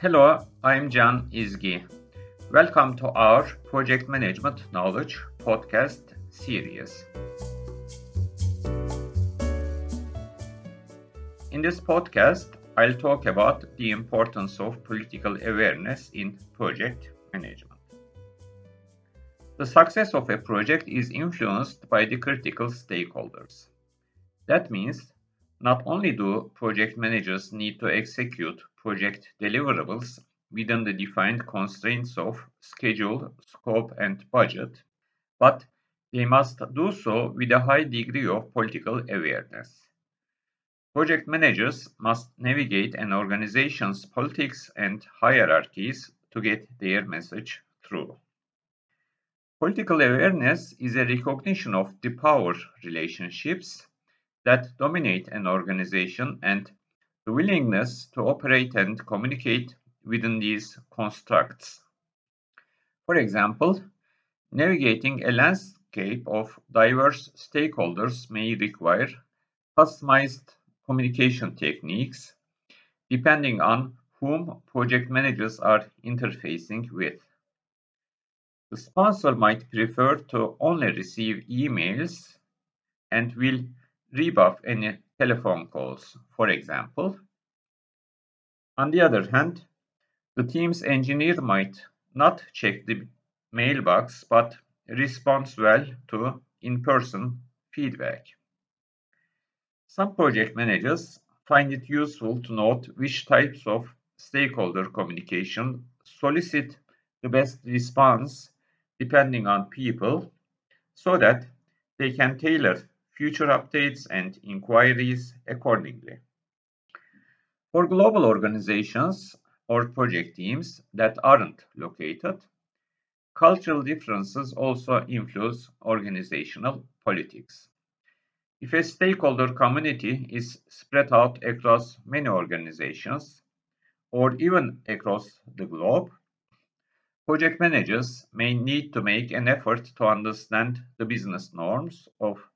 Hello, I'm Can Izgi. Welcome to our Project Management Knowledge podcast series. In this podcast, I'll talk about the importance of political awareness in project management. The success of a project is influenced by the critical stakeholders. That means not only do project managers need to execute project deliverables within the defined constraints of schedule, scope, and budget, but they must do so with a high degree of political awareness. Project managers must navigate an organization's politics and hierarchies to get their message through. Political awareness is a recognition of the power relationships that dominate an organization and the willingness to operate and communicate within these constructs. For example, navigating a landscape of diverse stakeholders may require customized communication techniques depending on whom project managers are interfacing with. The sponsor might prefer to only receive emails and will rebuff any telephone calls, for example. On the other hand, the team's engineer might not check the mailbox but responds well to in-person feedback. Some project managers find it useful to note which types of stakeholder communication solicit the best response depending on people so that they can tailor future updates and inquiries accordingly. For global organizations or project teams that aren't located, cultural differences also influence organizational politics. If a stakeholder community is spread out across many organizations, or even across the globe, project managers may need to make an effort to understand the business norms of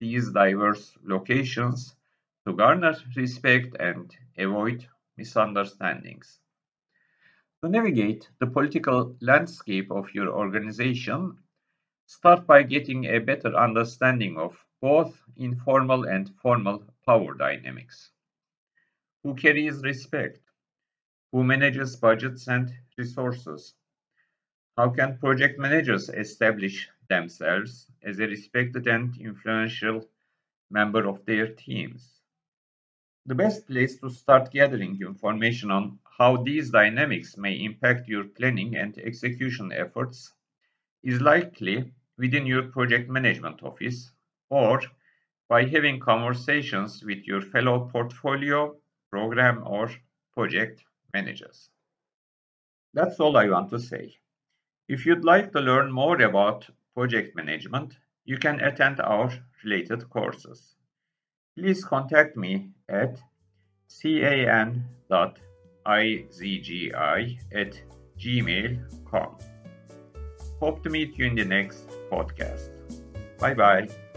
these diverse locations to garner respect and avoid misunderstandings. To navigate the political landscape of your organization, start by getting a better understanding of both informal and formal power dynamics. Who carries respect? Who manages budgets and resources? How can project managers establish themselves as a respected and influential member of their teams. The best place to start gathering information on how these dynamics may impact your planning and execution efforts is likely within your project management office or by having conversations with your fellow portfolio, program, or project managers. That's all I want to say. If you'd like to learn more about project management, you can attend our related courses. Please contact me at can.izgi at gmail.com. Hope to meet you in the next podcast. Bye bye.